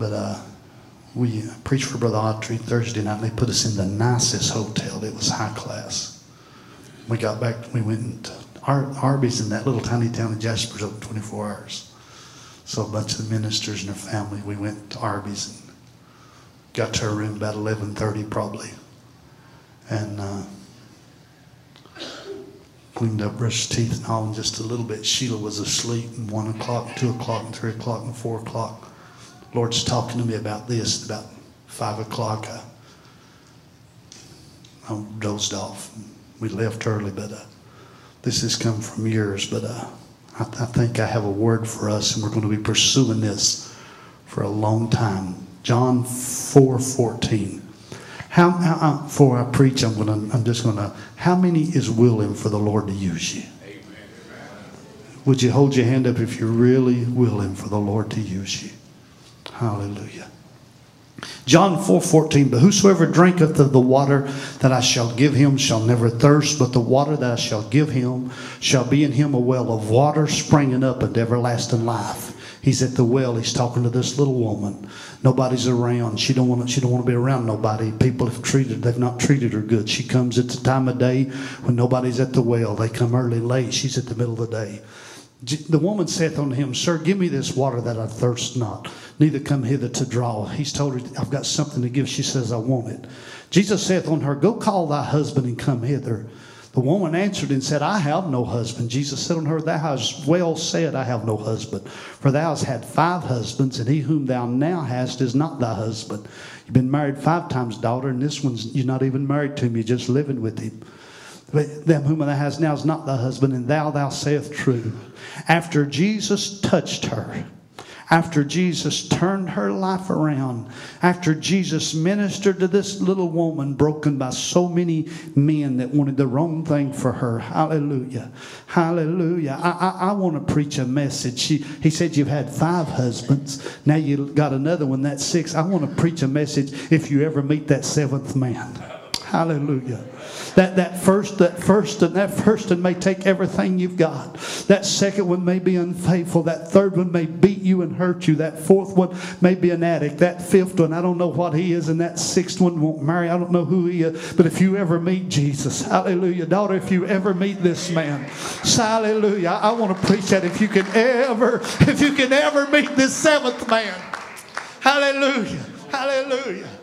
But uh, we preached for Brother Autry Thursday night. They put us in the nicest hotel. It was high class. We got back, we went to Ar- Arby's in that little tiny town of Jasper's open 24 hours. So a bunch of the ministers and their family, we went to Arby's and got to our room about 11.30 probably. And uh, cleaned up, brushed teeth and all in just a little bit. Sheila was asleep and 1 o'clock, 2 o'clock, and 3 o'clock, and 4 o'clock. Lord's talking to me about this. About 5 o'clock, I, I dozed off. We left early, but uh, this has come from years. But uh, I, I think I have a word for us, and we're going to be pursuing this for a long time. John 4 14. How, how uh, before I preach, I'm gonna I'm just gonna how many is willing for the Lord to use you? Would you hold your hand up if you're really willing for the Lord to use you? Hallelujah. John 4 14, but whosoever drinketh of the water that I shall give him shall never thirst, but the water that I shall give him shall be in him a well of water springing up into everlasting life. He's at the well. He's talking to this little woman. Nobody's around. She don't want. To, she don't want to be around nobody. People have treated. They've not treated her good. She comes at the time of day when nobody's at the well. They come early, late. She's at the middle of the day. The woman saith unto him, Sir, give me this water that I thirst not, neither come hither to draw. He's told her, I've got something to give. She says, I want it. Jesus saith unto her, Go call thy husband and come hither. The woman answered and said, I have no husband. Jesus said unto her, Thou hast well said, I have no husband. For thou hast had five husbands, and he whom thou now hast is not thy husband. You've been married five times, daughter, and this one's you're not even married to him, you're just living with him. But them whom thou hast now is not thy husband, and thou thou sayest true. After Jesus touched her, after Jesus turned her life around, after Jesus ministered to this little woman broken by so many men that wanted the wrong thing for her. Hallelujah. Hallelujah. I, I, I want to preach a message. She, he said, You've had five husbands. Now you got another one. That's six. I want to preach a message if you ever meet that seventh man. Hallelujah. That that first that first and that first one may take everything you've got. That second one may be unfaithful. That third one may beat you and hurt you. That fourth one may be an addict. That fifth one, I don't know what he is, and that sixth one won't marry. I don't know who he is. But if you ever meet Jesus, hallelujah. Daughter, if you ever meet this man, hallelujah. I, I want to preach that if you can ever, if you can ever meet this seventh man. Hallelujah. Hallelujah.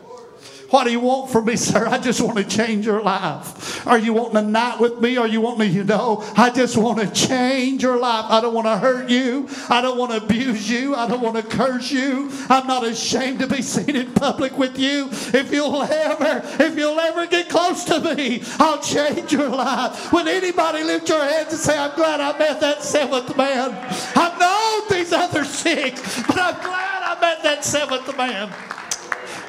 What do you want from me, sir? I just want to change your life. Are you wanting a night with me? Are you wanting me to, you know, I just want to change your life. I don't want to hurt you. I don't want to abuse you. I don't want to curse you. I'm not ashamed to be seen in public with you. If you'll ever, if you'll ever get close to me, I'll change your life. When anybody lift your hands and say, I'm glad I met that seventh man. I've known these other six, but I'm glad I met that seventh man.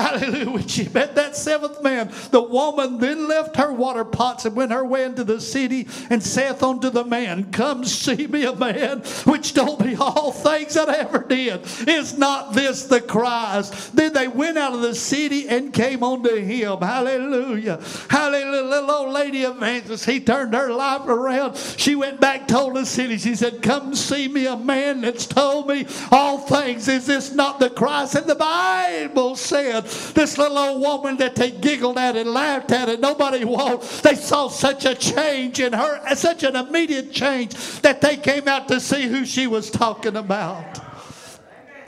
Hallelujah. When she met that seventh man, the woman then left her water pots and went her way into the city and saith unto the man, Come see me a man which told me all things that I ever did. Is not this the Christ? Then they went out of the city and came unto him. Hallelujah. Hallelujah. Little old lady evangelist, he turned her life around. She went back, told the city, she said, Come see me a man that's told me all things. Is this not the Christ? And the Bible said, this little old woman that they giggled at and laughed at and nobody walked, they saw such a change in her, such an immediate change that they came out to see who she was talking about.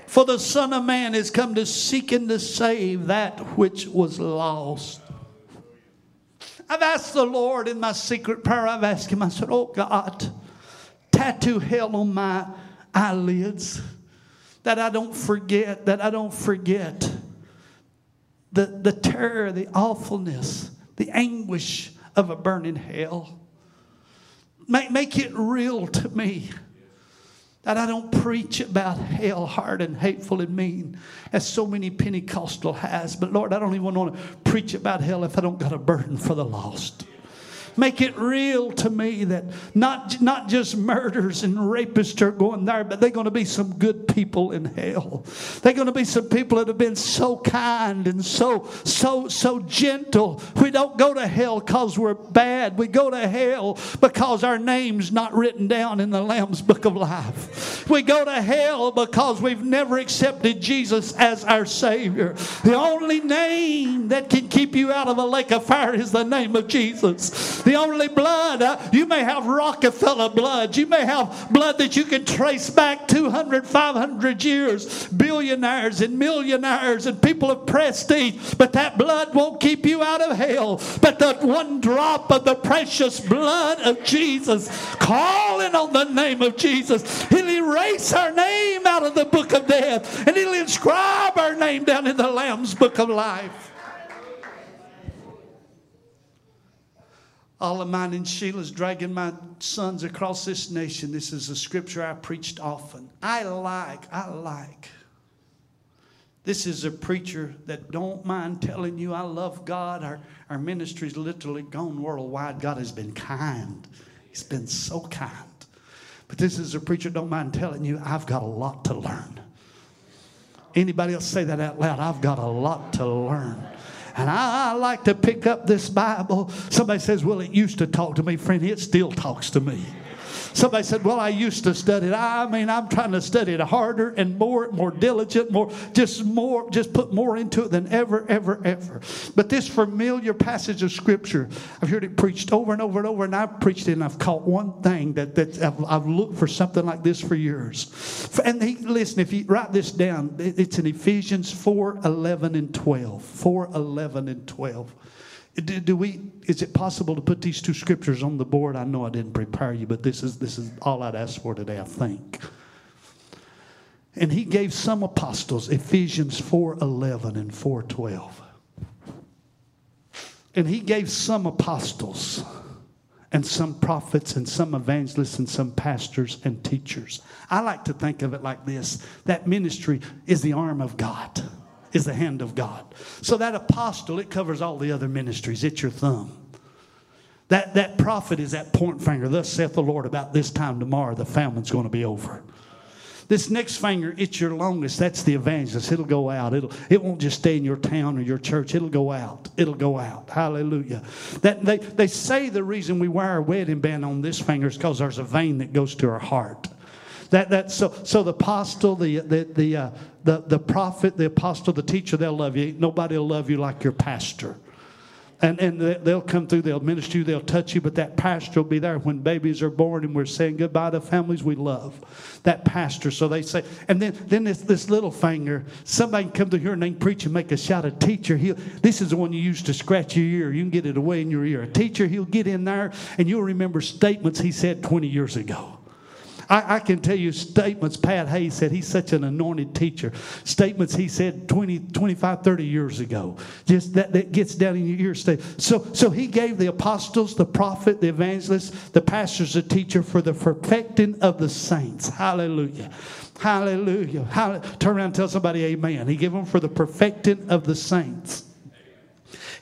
For the Son of Man is come to seek and to save that which was lost. I've asked the Lord in my secret prayer, I've asked Him, I said, Oh God, tattoo hell on my eyelids that I don't forget, that I don't forget the, the terror, the awfulness, the anguish of a burning hell. Make, make it real to me that I don't preach about hell hard and hateful and mean as so many Pentecostal has. But Lord, I don't even want to preach about hell if I don't got a burden for the lost. Make it real to me that not, not just murders and rapists are going there, but they're going to be some good people in hell. They're going to be some people that have been so kind and so, so, so gentle. We don't go to hell because we're bad. We go to hell because our name's not written down in the Lamb's book of life. We go to hell because we've never accepted Jesus as our Savior. The only name that can keep you out of a lake of fire is the name of Jesus. The only blood, uh, you may have Rockefeller blood, you may have blood that you can trace back 200, 500 years, billionaires and millionaires and people of prestige, but that blood won't keep you out of hell. But the one drop of the precious blood of Jesus, calling on the name of Jesus, He'll erase our name out of the book of death and He'll inscribe our name down in the Lamb's book of life. All of mine and Sheila's dragging my sons across this nation. This is a scripture I preached often. I like, I like. This is a preacher that don't mind telling you I love God. Our, our ministry's literally gone worldwide. God has been kind. He's been so kind. But this is a preacher don't mind telling you I've got a lot to learn. Anybody else say that out loud? I've got a lot to learn. And I, I, like to pick up this Bible. Somebody says, Well, it used to talk to me, friend. It still talks to me. Somebody said, Well, I used to study it. I mean, I'm trying to study it harder and more, more diligent, more, just more, just put more into it than ever, ever, ever. But this familiar passage of Scripture, I've heard it preached over and over and over, and I've preached it, and I've caught one thing that, that I've, I've looked for something like this for years. And he, listen, if you write this down, it's in Ephesians 4 11 and 12. 4 11 and 12. Do, do, we? Is it possible to put these two scriptures on the board? I know I didn't prepare you, but this is this is all I'd ask for today. I think. And he gave some apostles Ephesians four eleven and four twelve. And he gave some apostles, and some prophets, and some evangelists, and some pastors and teachers. I like to think of it like this: that ministry is the arm of God is the hand of God. So that apostle, it covers all the other ministries. It's your thumb. That, that prophet is that point finger. Thus saith the Lord, about this time tomorrow, the famine's going to be over. This next finger, it's your longest. That's the evangelist. It'll go out. It'll, it won't just stay in your town or your church. It'll go out. It'll go out. Hallelujah. That, they, they say the reason we wear our wedding band on this finger is because there's a vein that goes to our heart. That, that, so, so the apostle, the, the, the, uh, the, the prophet, the apostle, the teacher, they'll love you. Nobody will love you like your pastor. And, and they'll come through, they'll minister you, they'll touch you, but that pastor will be there when babies are born and we're saying goodbye to families we love. That pastor, so they say, and then, then this, this little finger, somebody can come to here and they preach and make a shout. A teacher, he'll, this is the one you use to scratch your ear. You can get it away in your ear. A teacher, he'll get in there and you'll remember statements he said 20 years ago. I, I, can tell you statements Pat Hayes said. He's such an anointed teacher. Statements he said 20, 25, 30 years ago. Just that, that gets down in your ear. So, so he gave the apostles, the prophet, the evangelists, the pastors, the teacher for the perfecting of the saints. Hallelujah. Hallelujah. Hallelujah. Turn around and tell somebody amen. He gave them for the perfecting of the saints.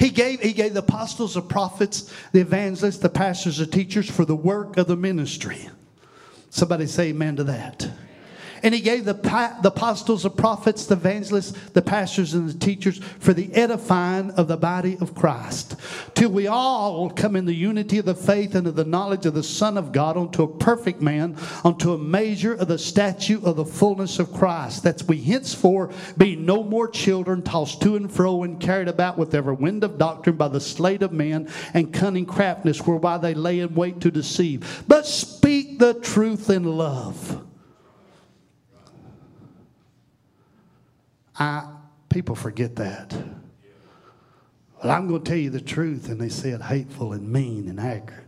He gave, he gave the apostles, the prophets, the evangelists, the pastors, the teachers for the work of the ministry. Somebody say amen to that. And he gave the, the apostles, the prophets, the evangelists, the pastors, and the teachers for the edifying of the body of Christ, till we all come in the unity of the faith and of the knowledge of the Son of God unto a perfect man, unto a measure of the statue of the fullness of Christ. That's we henceforth be no more children, tossed to and fro and carried about with every wind of doctrine by the sleight of men and cunning craftiness, whereby they lay in wait to deceive. But speak the truth in love. I, people forget that. Well, I'm going to tell you the truth, and they say it hateful and mean and accurate.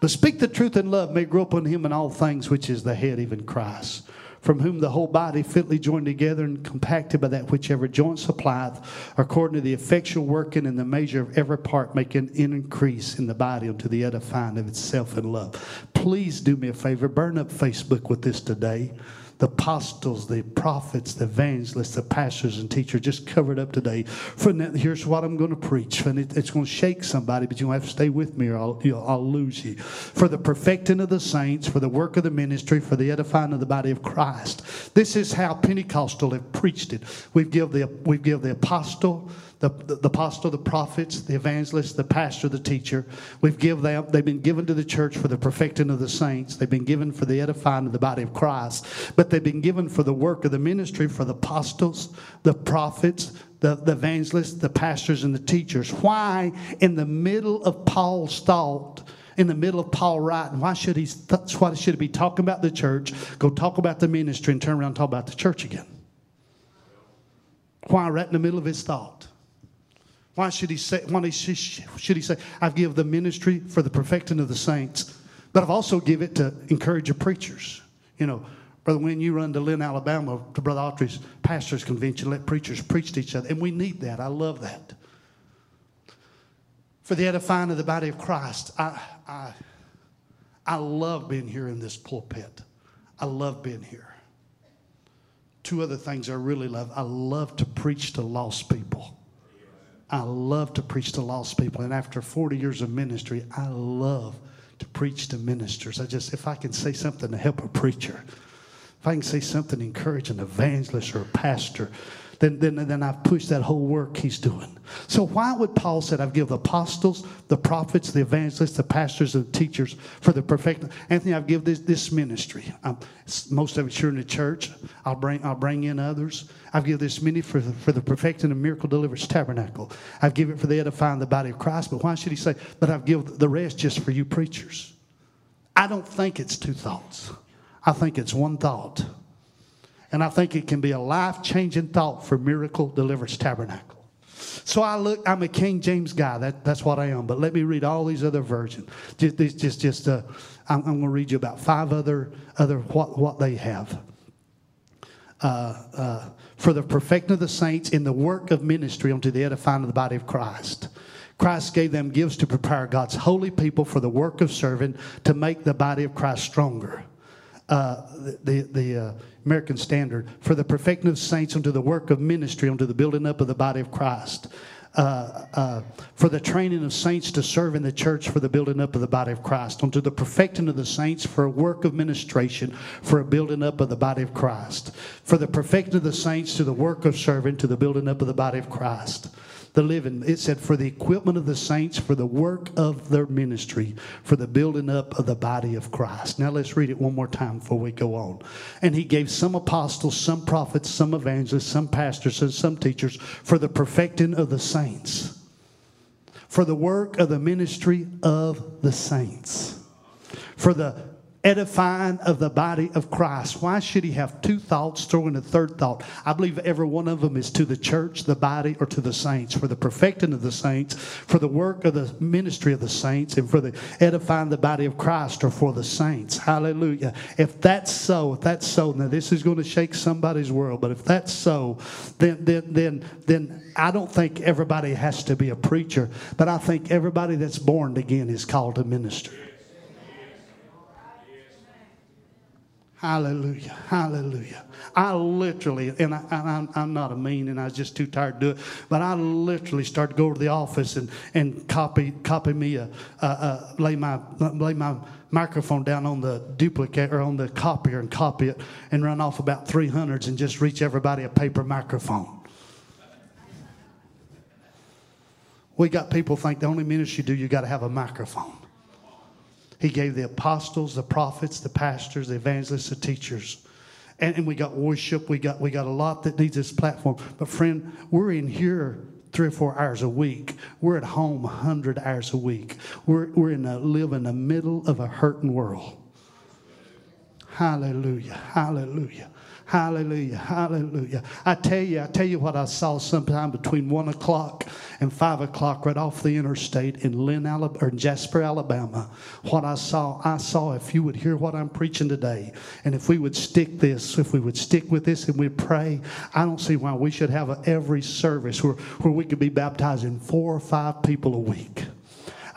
But speak the truth in love may grow up him in all things, which is the head, even Christ, from whom the whole body fitly joined together and compacted by that which every joint supplieth, according to the effectual working in the measure of every part, making an increase in the body unto the edifying of itself in love. Please do me a favor, burn up Facebook with this today. The apostles, the prophets, the evangelists, the pastors, and teachers just covered up today. For here's what I'm going to preach. And it, it's going to shake somebody, but you have to stay with me or I'll, you know, I'll lose you. For the perfecting of the saints, for the work of the ministry, for the edifying of the body of Christ. This is how Pentecostal have preached it. We've give the, we the apostle, the, the, the, apostle, the prophets, the evangelist, the pastor, the teacher. We've give them, they've been given to the church for the perfecting of the saints. They've been given for the edifying of the body of Christ. But they've been given for the work of the ministry for the apostles, the prophets, the, the evangelists, the pastors, and the teachers. Why, in the middle of Paul's thought, in the middle of Paul writing, why should he, why should he be talking about the church, go talk about the ministry, and turn around and talk about the church again? Why, right in the middle of his thought? Why should he say, why should he say, I've given the ministry for the perfecting of the saints, but I've also give it to encourage your preachers. You know, Brother, when you run to Lynn, Alabama, to Brother Autry's pastors' convention, let preachers preach to each other. And we need that. I love that. For the edifying of the body of Christ, I, I, I love being here in this pulpit. I love being here. Two other things I really love. I love to preach to lost people. I love to preach to lost people. And after 40 years of ministry, I love to preach to ministers. I just, if I can say something to help a preacher, if I can say something to encourage an evangelist or a pastor, then, then, then I've pushed that whole work he's doing. So why would Paul said, I've given the apostles, the prophets, the evangelists, the pastors, and the teachers for the perfect? Anthony, I've given this, this ministry. Um, most of it's here in the church. I'll bring, I'll bring in others. I've given this ministry for, the, for the perfecting of miracle deliverance tabernacle. I've given it for the edifying the body of Christ. But why should he say, but I've given the rest just for you preachers? I don't think it's two thoughts. I think it's one thought. And I think it can be a life changing thought for Miracle Deliverance Tabernacle. So I look, I'm a King James guy. That, that's what I am. But let me read all these other versions. Just, just, just uh, I'm, I'm going to read you about five other, other what, what they have. Uh, uh, for the perfecting of the saints in the work of ministry unto the edifying of the body of Christ. Christ gave them gifts to prepare God's holy people for the work of serving to make the body of Christ stronger. Uh, the the uh, American Standard, for the perfecting of saints unto the work of ministry, unto the building up of the body of Christ. Uh, uh, for the training of saints to serve in the church for the building up of the body of Christ, unto the perfecting of the saints for a work of ministration, for a building up of the body of Christ, for the perfecting of the saints to the work of serving, to the building up of the body of Christ the living. It said, for the equipment of the saints, for the work of their ministry, for the building up of the body of Christ. Now let's read it one more time before we go on. And he gave some apostles, some prophets, some evangelists, some pastors, and some teachers for the perfecting of the saints, for the work of the ministry of the saints, for the edifying of the body of Christ. Why should he have two thoughts, throw in a third thought? I believe every one of them is to the church, the body, or to the saints, for the perfecting of the saints, for the work of the ministry of the saints, and for the edifying the body of Christ, or for the saints. Hallelujah. If that's so, if that's so, now this is going to shake somebody's world, but if that's so, then then then then I don't think everybody has to be a preacher, but I think everybody that's born again is called to minister. Hallelujah. Hallelujah. I literally, and I, am not a mean and I was just too tired to do it, but I literally started to go to the office and, and copy copy me a, uh, uh, lay my lay my microphone down on the duplicate or on the copier and copy it and run off about 300s and just reach everybody a paper microphone. We got people think the only ministry you do, you got to have a microphone. He gave the apostles, the prophets, the pastors, the evangelists, the teachers. And, and we got worship. We got, we got a lot that needs this platform. But, friend, we're in here three or four hours a week. We're at home 100 hours a week. We're, we're in a, live in the middle of a hurting world. Hallelujah. Hallelujah. Hallelujah. Hallelujah. I tell you, I tell you what I saw sometime between one o'clock and five o'clock right off the interstate in Lynn, Alabama, or Jasper, Alabama. What I saw, I saw if you would hear what I'm preaching today, and if we would stick this, if we would stick with this and we pray, I don't see why we should have a, every service where, where we could be baptizing four or five people a week.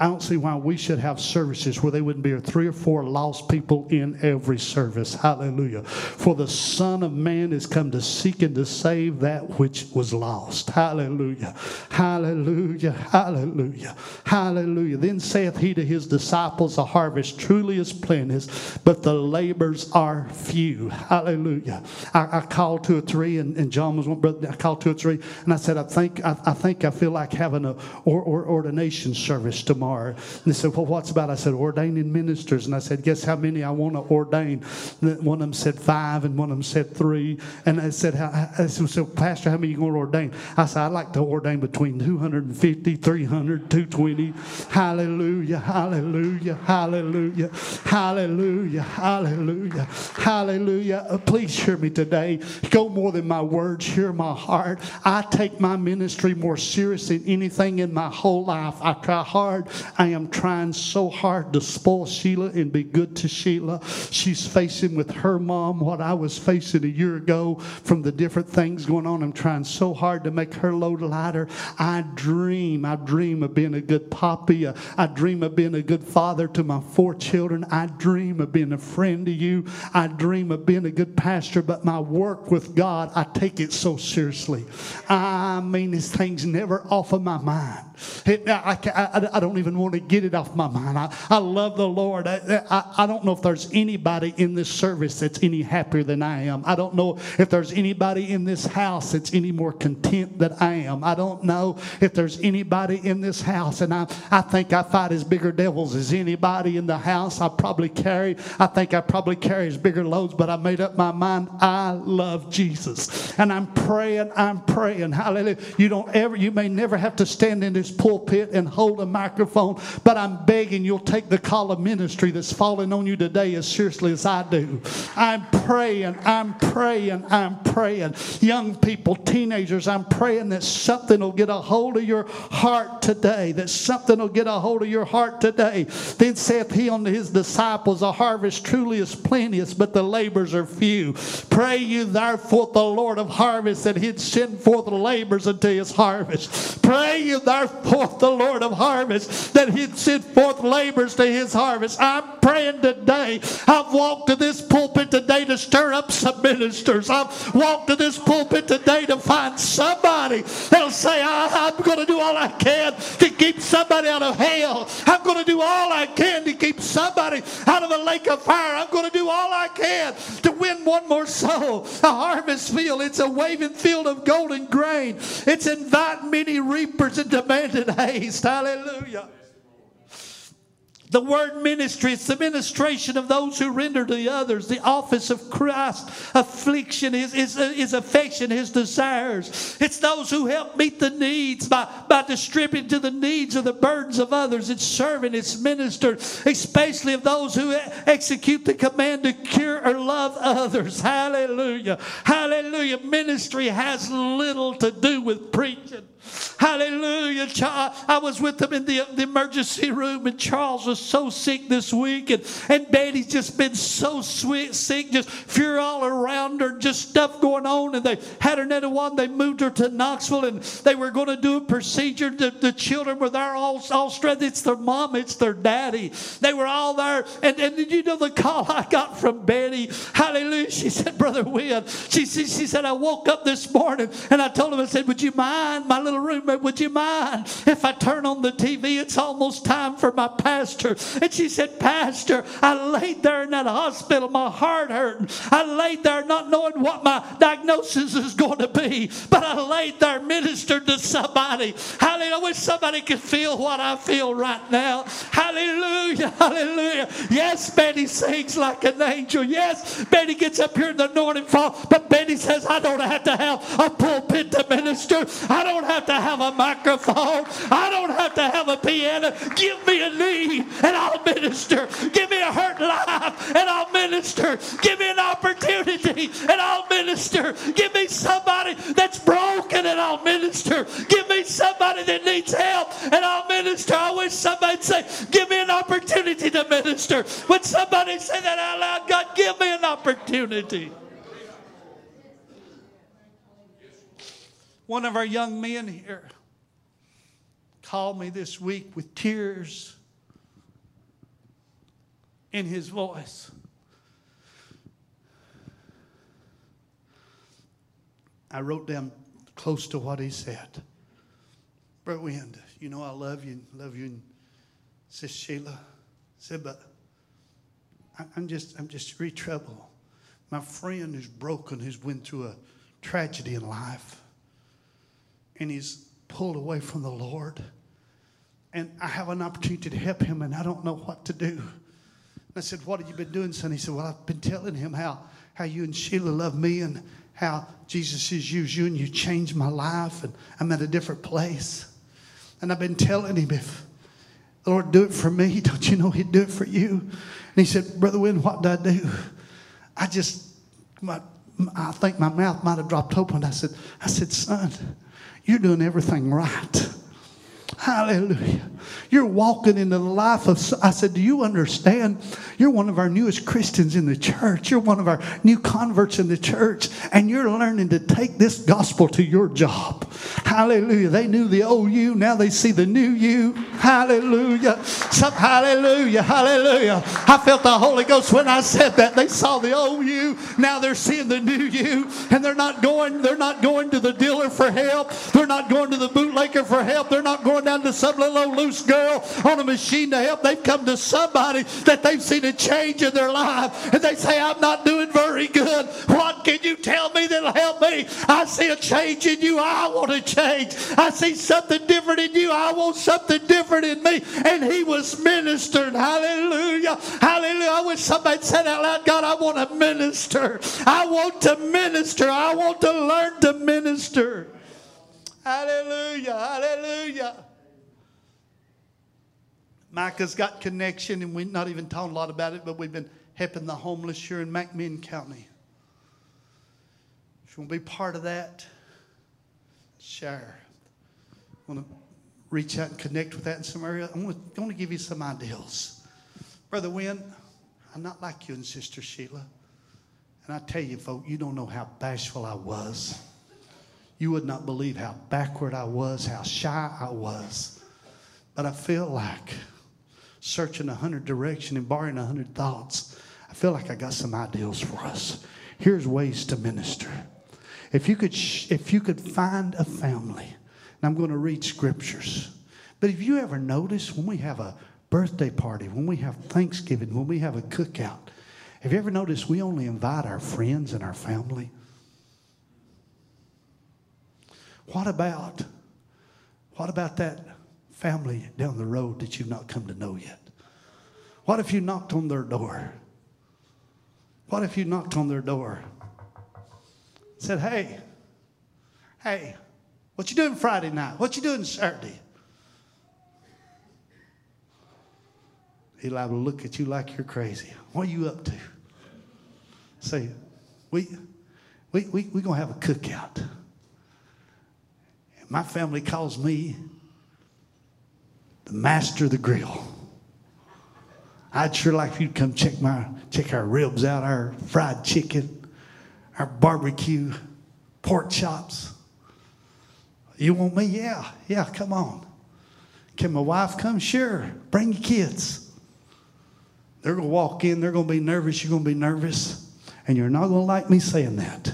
I don't see why we should have services where they wouldn't be three or four lost people in every service. Hallelujah. For the Son of Man is come to seek and to save that which was lost. Hallelujah. Hallelujah. Hallelujah. Hallelujah. Then saith he to his disciples, The harvest truly is plenteous, but the labors are few. Hallelujah. I, I called two or three, and, and John was one brother. I called two or three, and I said, I think I, I think I feel like having a or, or ordination service tomorrow. And they said, Well, what's about? I said, ordaining ministers. And I said, Guess how many I want to ordain? And one of them said five, and one of them said three. And I said, I said, so Pastor, how many are you going to ordain? I said, I'd like to ordain between 250, 300, 220. Hallelujah, hallelujah, hallelujah, hallelujah, hallelujah, hallelujah. Uh, please hear me today. Go more than my words, hear my heart. I take my ministry more serious than anything in my whole life. I try hard. I am trying so hard to spoil Sheila and be good to Sheila. She's facing with her mom what I was facing a year ago from the different things going on. I'm trying so hard to make her load lighter. I dream, I dream of being a good poppy. I dream of being a good father to my four children. I dream of being a friend to you. I dream of being a good pastor, but my work with God, I take it so seriously. I mean, this thing's never off of my mind. It, I, I, I, don't even want to get it off my mind. I, I love the Lord. I, I, I don't know if there's anybody in this service that's any happier than I am. I don't know if there's anybody in this house that's any more content than I am. I don't know if there's anybody in this house, and I, I think I fight as bigger devils as anybody in the house. I probably carry, I think I probably carry as bigger loads, but I made up my mind. I love Jesus. And I'm praying, I'm praying. Hallelujah. You don't ever, you may never have to stand in this pulpit and hold a microphone, but I'm begging you'll take the call of ministry that's falling on you today as seriously as I do. I'm praying, I'm praying, I'm praying. Young people, teenagers, I'm praying that something will get a hold of your heart today, that something will get a hold of your heart today. Then saith he unto his disciples, A harvest truly is plenteous, but the labors are few. Pray you therefore the Lord of harvest that he'd send forth labors into his harvest. Pray you therefore the Lord of harvest that he'd send forth labors to his harvest. I'm praying today. I've walked to this pulpit today to stir up some ministers. I've walked to this pulpit today to find somebody that'll say, I, am going to do all I can to keep somebody out of hell. I'm going to do all I can to keep somebody out of the lake of fire. I'm going to do all I can to win one more soul. A harvest field, it's a waving field of golden grain. It's inviting many reapers and demanding haste. Hallelujah. The word ministry, it's the ministration of those who render to others. The office of Christ, affliction, his, his, his affection, his desires. It's those who help meet the needs by, by distributing to the needs of the burdens of others. It's serving, it's ministered, especially of those who execute the command to cure or love others. Hallelujah. Hallelujah. Ministry has little to do with preaching. Hallelujah. Child. I was with them in the, the emergency room, and Charles was so sick this week, and, and Betty's just been so sweet, sick, just fear all around her, just stuff going on. And they had her in one, they moved her to Knoxville, and they were going to do a procedure. The, the children were there all, all stressed. It's their mom, it's their daddy. They were all there. And, and did you know the call I got from Betty? Hallelujah. She said, Brother Wynn, she, she, she said, I woke up this morning and I told him, I said, Would you mind, my little roommate, would you mind if I turn on the TV? It's almost time for my pastor. And she said, Pastor, I laid there in that hospital, my heart hurting. I laid there not knowing what my diagnosis is going to be, but I laid there ministered to somebody. Hallelujah. I wish somebody could feel what I feel right now. Hallelujah. Hallelujah. Yes, Betty sings like an angel. Yes, Betty gets up here in the anointing fall, but Betty says, I don't have to have a pulpit to minister. I don't have to have a microphone. I don't have to have a piano. Give me a need and I'll minister. Give me a hurt life and I'll minister. Give me an opportunity and I'll minister. Give me somebody that's broken and I'll minister. Give me somebody that needs help and I'll minister. I wish somebody'd say, Give me an opportunity to minister. When somebody say that out loud, God, give me an opportunity. One of our young men here called me this week with tears in his voice. I wrote down close to what he said. Brother Wynn, you know I love you, love you, and Sis Sheila said, but I'm just, I'm just really troubled. My friend who's broken, who's went through a tragedy in life, and he's pulled away from the Lord. And I have an opportunity to help him, and I don't know what to do. And I said, What have you been doing, son? He said, Well, I've been telling him how, how you and Sheila love me and how Jesus has used you and you changed my life, and I'm at a different place. And I've been telling him, If Lord do it for me, don't you know He'd do it for you? And he said, Brother Wynn, what did I do? I just, my, I think my mouth might have dropped open. I said, I said, son, you're doing everything right. Hallelujah. You're walking into the life of. I said, Do you understand? You're one of our newest Christians in the church. You're one of our new converts in the church. And you're learning to take this gospel to your job. Hallelujah. They knew the old you. Now they see the new you. Hallelujah. Some, hallelujah. Hallelujah. I felt the Holy Ghost when I said that. They saw the old you. Now they're seeing the new you. And they're not going, they're not going to the dealer for help. They're not going to the bootlegger for help. They're not going down to some little loose girl on a machine to help. They've come to somebody that they've seen a change in their life. And they say, I'm not doing very good. What can you tell me that'll help me? I see a change in you. I want to change. I see something different in you. I want something different in me. And he was ministered. Hallelujah. Hallelujah. I wish somebody said out loud, God, I want to minister. I want to minister. I want to learn to minister. Hallelujah. Hallelujah. Micah's got connection, and we're not even talking a lot about it, but we've been helping the homeless here in McMinn County. If you want to be part of that, share. Want to reach out and connect with that in some area? I want to, give you some ideas. Brother Wynn, I'm not like you and Sister Sheila. And I tell you, folks, you don't know how bashful I was. You would not believe how backward I was, how shy I was. But I feel like searching a hundred directions and borrowing a hundred thoughts, I feel like I got some ideals for us. Here's ways to minister. If you could, sh- if you could find a family, and I'm going to read scriptures. But if you ever notice when we have a birthday party, when we have Thanksgiving, when we have a cookout, have you ever noticed we only invite our friends and our family? What about, what about that family down the road that you've not come to know yet? What if you knocked on their door? What if you knocked on their door? Said, hey, hey, what you doing Friday night? What you doing Saturday? He'll have to look at you like you're crazy. What are you up to? Say, we, we, we, going to have a cookout. And My family calls me master the grill. I'd sure like you to come check my check our ribs out, our fried chicken, our barbecue, pork chops. You want me? Yeah, yeah, come on. Can my wife come? Sure. Bring your kids. They're gonna walk in, they're gonna be nervous, you're gonna be nervous, and you're not gonna like me saying that.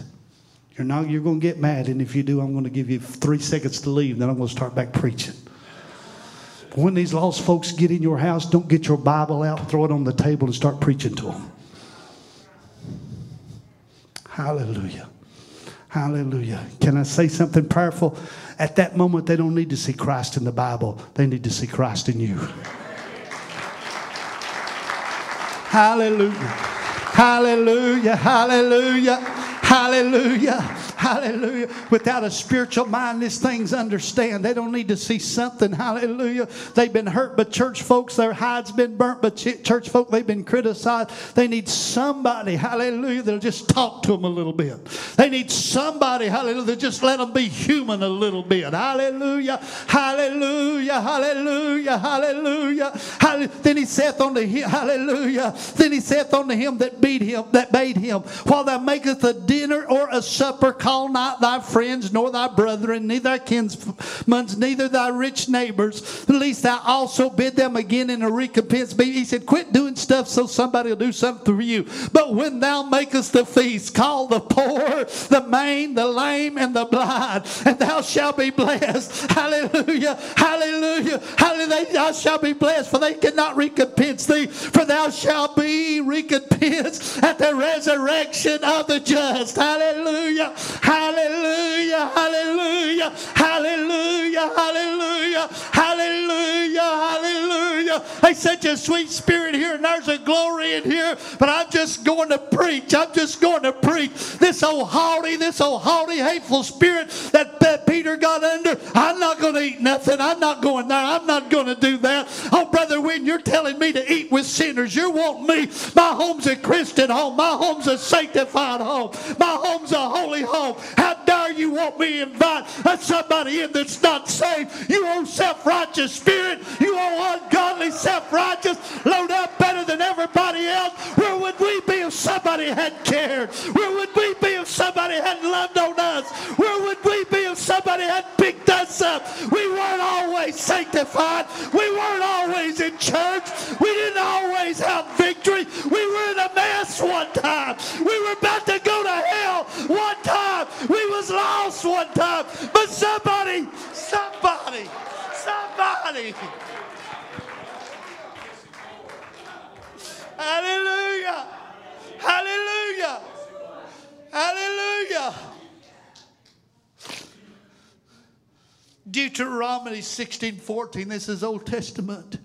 You're not you're gonna get mad, and if you do, I'm gonna give you three seconds to leave, then I'm gonna start back preaching. When these lost folks get in your house, don't get your Bible out, throw it on the table, and start preaching to them. Hallelujah. Hallelujah. Can I say something powerful? At that moment, they don't need to see Christ in the Bible, they need to see Christ in you. Hallelujah. Hallelujah. Hallelujah. Hallelujah. Hallelujah. Without a spiritual mind, these things understand. They don't need to see something. Hallelujah. They've been hurt but church folks. Their hides been burnt but church folk. They've been criticized. They need somebody. Hallelujah. That'll just talk to them a little bit. They need somebody. Hallelujah. That just let them be human a little bit. Hallelujah. Hallelujah. Hallelujah. Hallelujah. Hallelujah. Then he saith unto him. Hallelujah. Then he saith unto him that beat him, that bade him, while thou makest a dinner or a supper, call call not thy friends, nor thy brethren, neither thy kinsmen, neither thy rich neighbors, lest thou also bid them again in a recompense. He said, Quit doing stuff so somebody will do something for you. But when thou makest the feast, call the poor, the maimed, the lame, and the blind, and thou shalt be blessed. Hallelujah, hallelujah, hallelujah. Thou shalt be blessed, for they cannot recompense thee, for thou shalt be recompensed at the resurrection of the just. Hallelujah, hallelujah, hallelujah, hallelujah, hallelujah, hallelujah, hallelujah. They such a sweet spirit here, and there's a glory in here, but I'm just going to preach. I'm just going to preach. This old haughty, this old haughty, hateful spirit that, that Peter got under, I'm not going to eat nothing. I'm not going there. I'm not going to do that. Oh, Brother Wynn, you're telling me to eat with sinners. You want me. My home's a Christian home. My home's a sanctified home. My home's a holy home. How dare you want me to invite somebody in that's not saved? You old self-righteous spirit. You old ungodly self-righteous. Load up better than everybody else. Where would we be if somebody had cared? Where would we be if somebody had loved on us? Where would we be if somebody had picked us up? We weren't always sanctified. We weren't always in church. We didn't always have victory. We were in a mess one time. We were about to go to hell one time. We was lost one time. But somebody, somebody, somebody. Hallelujah. Hallelujah. Hallelujah. Deuteronomy 16 14. This is Old Testament.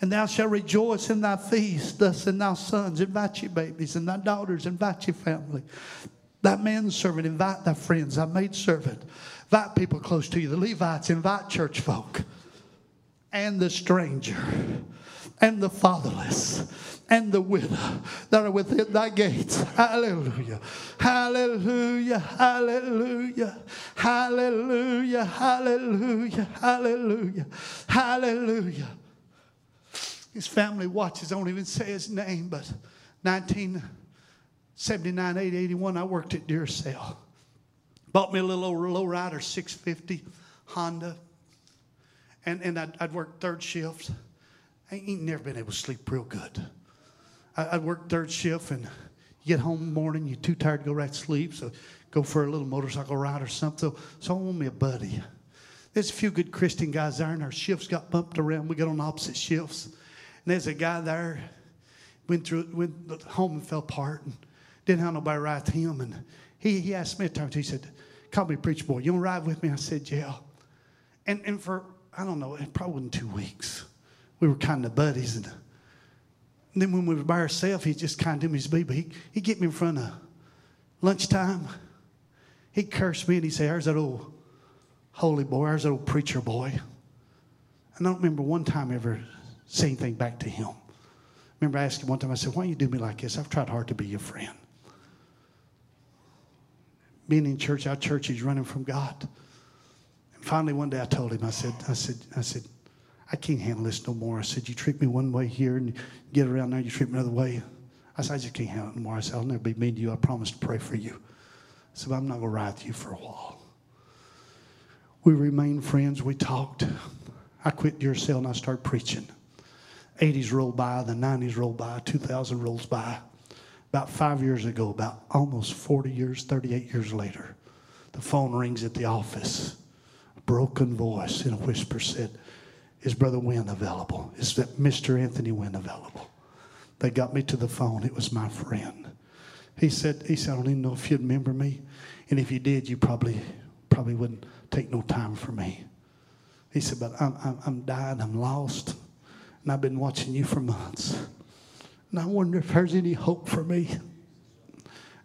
And thou shalt rejoice in thy feast, thus and thy sons, invite your babies, and thy daughters, invite your family. Thy manservant, invite thy friends, thy maidservant, invite people close to you. The Levites, invite church folk, and the stranger, and the fatherless, and the widow that are within thy gates. Hallelujah. Hallelujah. Hallelujah. Hallelujah. Hallelujah. Hallelujah. Hallelujah. His family watches, don't even say his name, but 1979, 80, 81, I worked at Duracell. Bought me a little old lowrider 650 Honda. And, and I'd, I'd work third shifts. I ain't never been able to sleep real good. I, would work third shift and get home morning, you're too tired to go right to sleep, so go for a little motorcycle ride or something. So, so I want me a buddy. There's a few good Christian guys there, and our shifts got bumped around. We got on opposite shifts. And there's a guy there, went through, went home and fell apart, and didn't have nobody ride with him. And he, he asked me at times, he said, Call me preacher boy. You want to ride with me? I said, Yeah. And, and for, I don't know, it probably wasn't two weeks. We were kind of buddies. And and then when we were by ourselves, he just kind of did me his baby. He, he'd get me in front of lunchtime. He'd curse me and he'd say, There's that old holy boy, there's that old preacher boy. And I don't remember one time ever saying anything back to him. I remember asking one time, I said, Why you do me like this? I've tried hard to be your friend. Being in church, our church, is running from God. And finally, one day I told him, I said, I said, I said, I can't handle this no more. I said, You treat me one way here and get around there, you treat me another way. I said, I just can't handle it anymore. I said, I'll never be mean to you. I promise to pray for you. I said, I'm not going to ride with you for a while. We remained friends. We talked. I quit Duracell and I started preaching. 80s rolled by, the 90s rolled by, 2000 rolls by. About five years ago, about almost 40 years, 38 years later, the phone rings at the office. A broken voice in a whisper said, is Brother Wynn available? Is that Mr. Anthony Wynn available? They got me to the phone. It was my friend. He said, he said, I don't even know if you remember me. And if you did, you probably probably wouldn't take no time for me. He said, but I'm, I'm, I'm dying. I'm lost. And I've been watching you for months. And I wonder if there's any hope for me.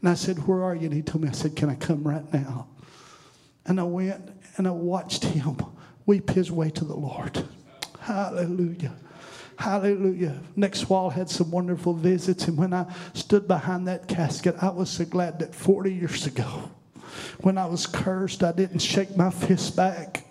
And I said, Where are you? And he told me, I said, Can I come right now? And I went and I watched him weep his way to the Lord. Hallelujah. Hallelujah. Next wall had some wonderful visits. And when I stood behind that casket, I was so glad that 40 years ago, when I was cursed, I didn't shake my fist back.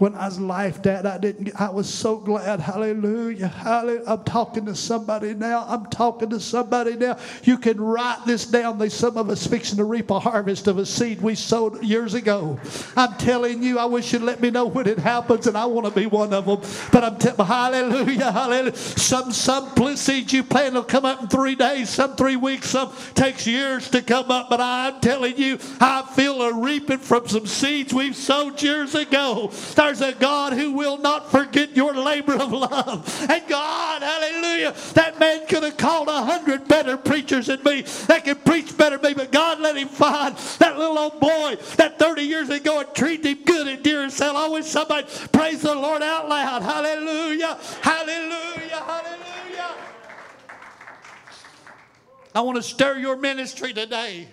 When I was life, Dad, I didn't. I was so glad. Hallelujah. Hallelujah. I'm talking to somebody now. I'm talking to somebody now. You can write this down. There's some of us fixing to reap a harvest of a seed we sowed years ago. I'm telling you, I wish you'd let me know when it happens, and I want to be one of them. But I'm telling, hallelujah, hallelujah. Some some seeds you plant will come up in three days, some three weeks, some takes years to come up. But I'm telling you, I feel a reaping from some seeds we've sowed years ago. There's a God who will not forget your labor of love. And God, hallelujah, that man could have called a hundred better preachers than me that could preach better than me, but God let him find that little old boy that 30 years ago and treated him good and dear as hell. I wish somebody praise the Lord out loud. Hallelujah, hallelujah, hallelujah. I want to stir your ministry today.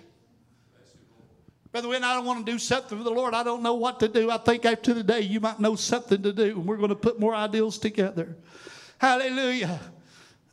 Brother Wynn, I don't want to do something for the Lord. I don't know what to do. I think after today you might know something to do, and we're going to put more ideals together. Hallelujah.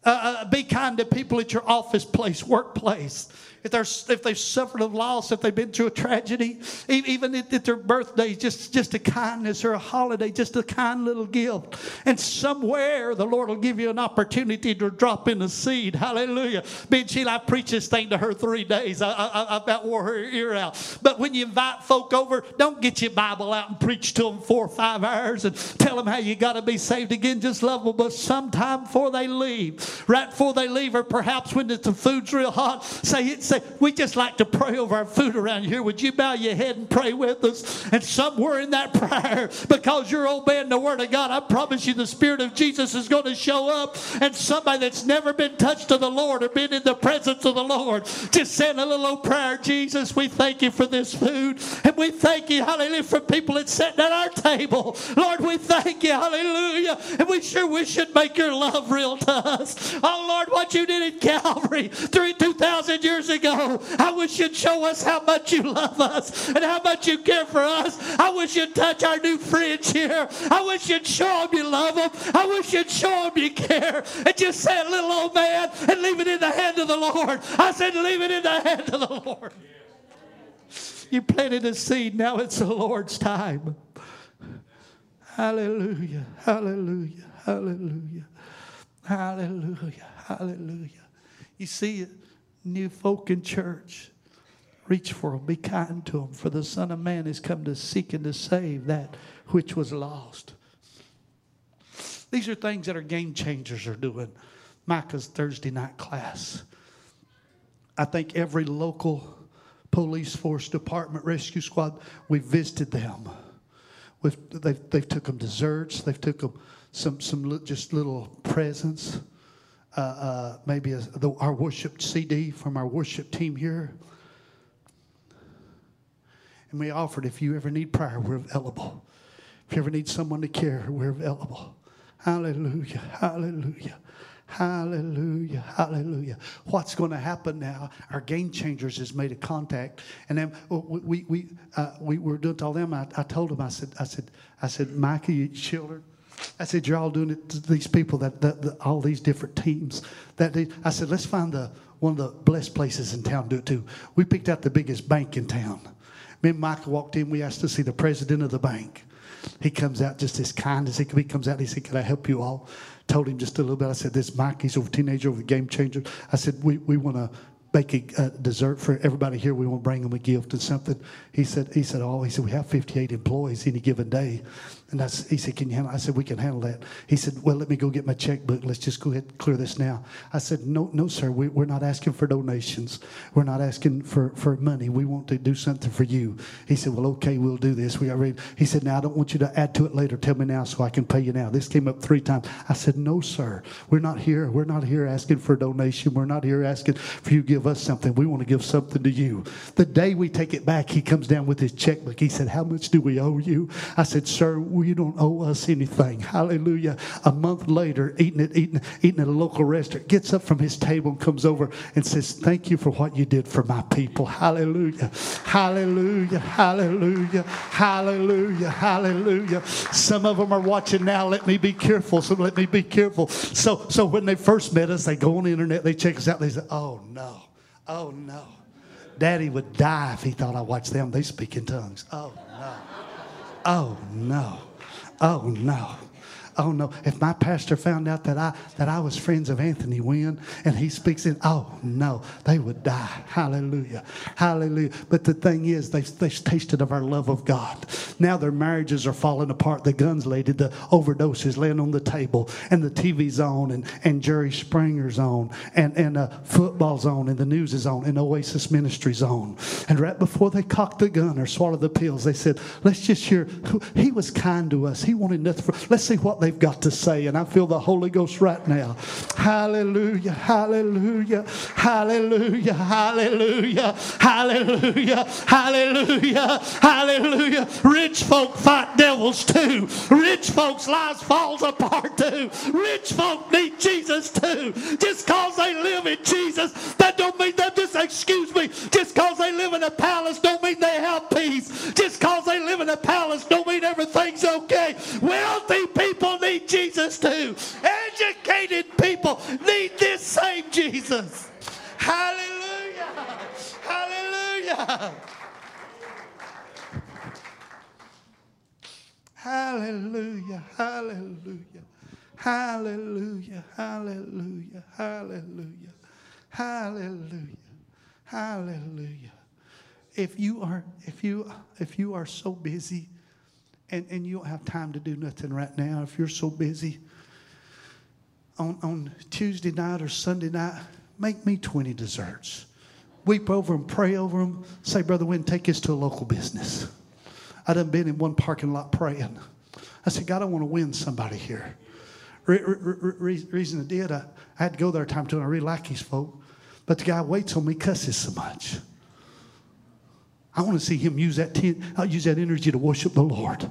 Uh, uh, be kind to people at your office place, workplace if, they're, if they've suffered a loss, if they've been through a tragedy, even at, their birthday, just, just a kindness or a holiday, just a kind little gift. And somewhere the Lord will give you an opportunity to drop in a seed. Hallelujah. Me and Sheila, I preached this thing to her three days. I, I, I about wore her ear out. But when you invite folk over, don't get your Bible out and preach to them four or five hours and tell them how you got to be saved again. Just love them. But sometime before they leave, right before they leave, or perhaps when the food's real hot, say, say say, we just like to pray over our food around here. Would you bow your head and pray with us? And somewhere in that prayer, because you're obeying the word of God, I promise you the Spirit of Jesus is going to show up. And somebody that's never been touched of the Lord or been in the presence of the Lord, just saying a little old prayer. Jesus, we thank you for this food. And we thank you, hallelujah, for people that's sitting at our table. Lord, we thank you, hallelujah. And we sure wish should make your love real to us. Oh, Lord, what you did in Calvary three, 2,000 years ago ago. I wish you'd show us how much you love us and how much you care for us. I wish you'd touch our new friends here. I wish you'd show them you love them. I wish you'd show them you care. And just say little old man and leave it in the hand of the Lord. I said, leave it in the hand of the Lord. You planted a seed, now it's the Lord's time. Hallelujah, hallelujah, hallelujah, hallelujah, hallelujah. You see it new folk in church. Reach for them, be kind to them, for the Son of Man is come to seek and to save that which was lost. These are things that our game changers are doing. Micah's Thursday night class. I think every local police force, department, rescue squad, we visited them. We've, they've, they've took them desserts. They've took them some, some just little presents uh, uh, maybe a, the, our worship CD from our worship team here. And we offered if you ever need prayer, we're available. If you ever need someone to care, we're available. Hallelujah, hallelujah. Hallelujah, hallelujah. What's going to happen now? Our game changers has made a contact, and then we we we, uh, we were doing to all them. I, I told them, I said, I said, I said, you children, I said, You're all doing it to these people, that, that, that all these different teams. That they, I said, Let's find the, one of the blessed places in town to do it too. We picked out the biggest bank in town. Me and Michael walked in. We asked to see the president of the bank. He comes out just as kind as he could. He comes out he said, Can I help you all? Told him just a little bit. I said, This Mike, he's a teenager over game changer. I said, We, we want to make a, dessert for everybody here. We want to bring them a gift and something. He said, he said, oh, he said, we have 58 employees any given day. And I, he said, Can you handle I said, We can handle that. He said, Well, let me go get my checkbook. Let's just go ahead and clear this now. I said, No, no, sir. We, are not asking for donations. We're not asking for, for money. We want to do something for you. He said, Well, okay, we'll do this. We got ready. He said, Now, I don't want you to add to it later. Tell me now so I can pay you now. This came up three times. I said, No, sir. We're not here. We're not here asking for a donation. We're not here asking for you to give us something. We want to give something to you. The day we take it back, he comes down with his checkbook. He said, How much do we owe you? I said, Sir, you don't owe us anything. Hallelujah. A month later, eating it, eating, eating at a local restaurant, gets up from his table and comes over and says, Thank you for what you did for my people. Hallelujah. Hallelujah. Hallelujah. Hallelujah. Hallelujah. Some of them are watching now. Let me be careful. So let me be careful. So, so when they first met us, they go on the internet, they check us out, they say, Oh no. Oh no. Daddy would die if he thought I watched them. They speak in tongues. Oh no. Oh no. Oh no. Oh no! If my pastor found out that I that I was friends of Anthony Wynn and he speaks in, oh no, they would die. Hallelujah, hallelujah. But the thing is, they've, they've tasted of our love of God. Now their marriages are falling apart. The guns laid, the overdoses laying on the table, and the TV's on, and and Jerry Springer's on, and and uh, football's on, and the news is on, and Oasis Ministries on. And right before they cocked the gun or swallowed the pills, they said, "Let's just hear." He was kind to us. He wanted nothing. For, let's see what they've got to say. And I feel the Holy Ghost right now. Hallelujah, hallelujah, hallelujah, hallelujah, hallelujah, hallelujah, hallelujah. Rich folk fight devils too. Rich folks' lives falls apart too. Rich folk need Jesus too. Just cause they live in Jesus, that don't mean that just excuse me. Just cause they live in a palace don't mean they have peace. Just cause they live in a palace don't mean everything's okay. Wealthy people need Jesus too. Educated people need this same Jesus. Hallelujah. Hallelujah. Hallelujah. Hallelujah. Hallelujah. Hallelujah. Hallelujah. Hallelujah. Hallelujah. If you are if you if you are so busy and, and you don't have time to do nothing right now, if you're so busy, on, on Tuesday night or Sunday night, make me 20 desserts. Weep over them, pray over them. Say, Brother Wynn, take us to a local business. I done been in one parking lot praying. I said, God, I want to win somebody here. Re- re- re- reason I did, I, I, had to go there a time too, and I really like these folk. But the guy waits on me, cusses so much. I want to see him use that, ten, I'll use that energy to worship the Lord.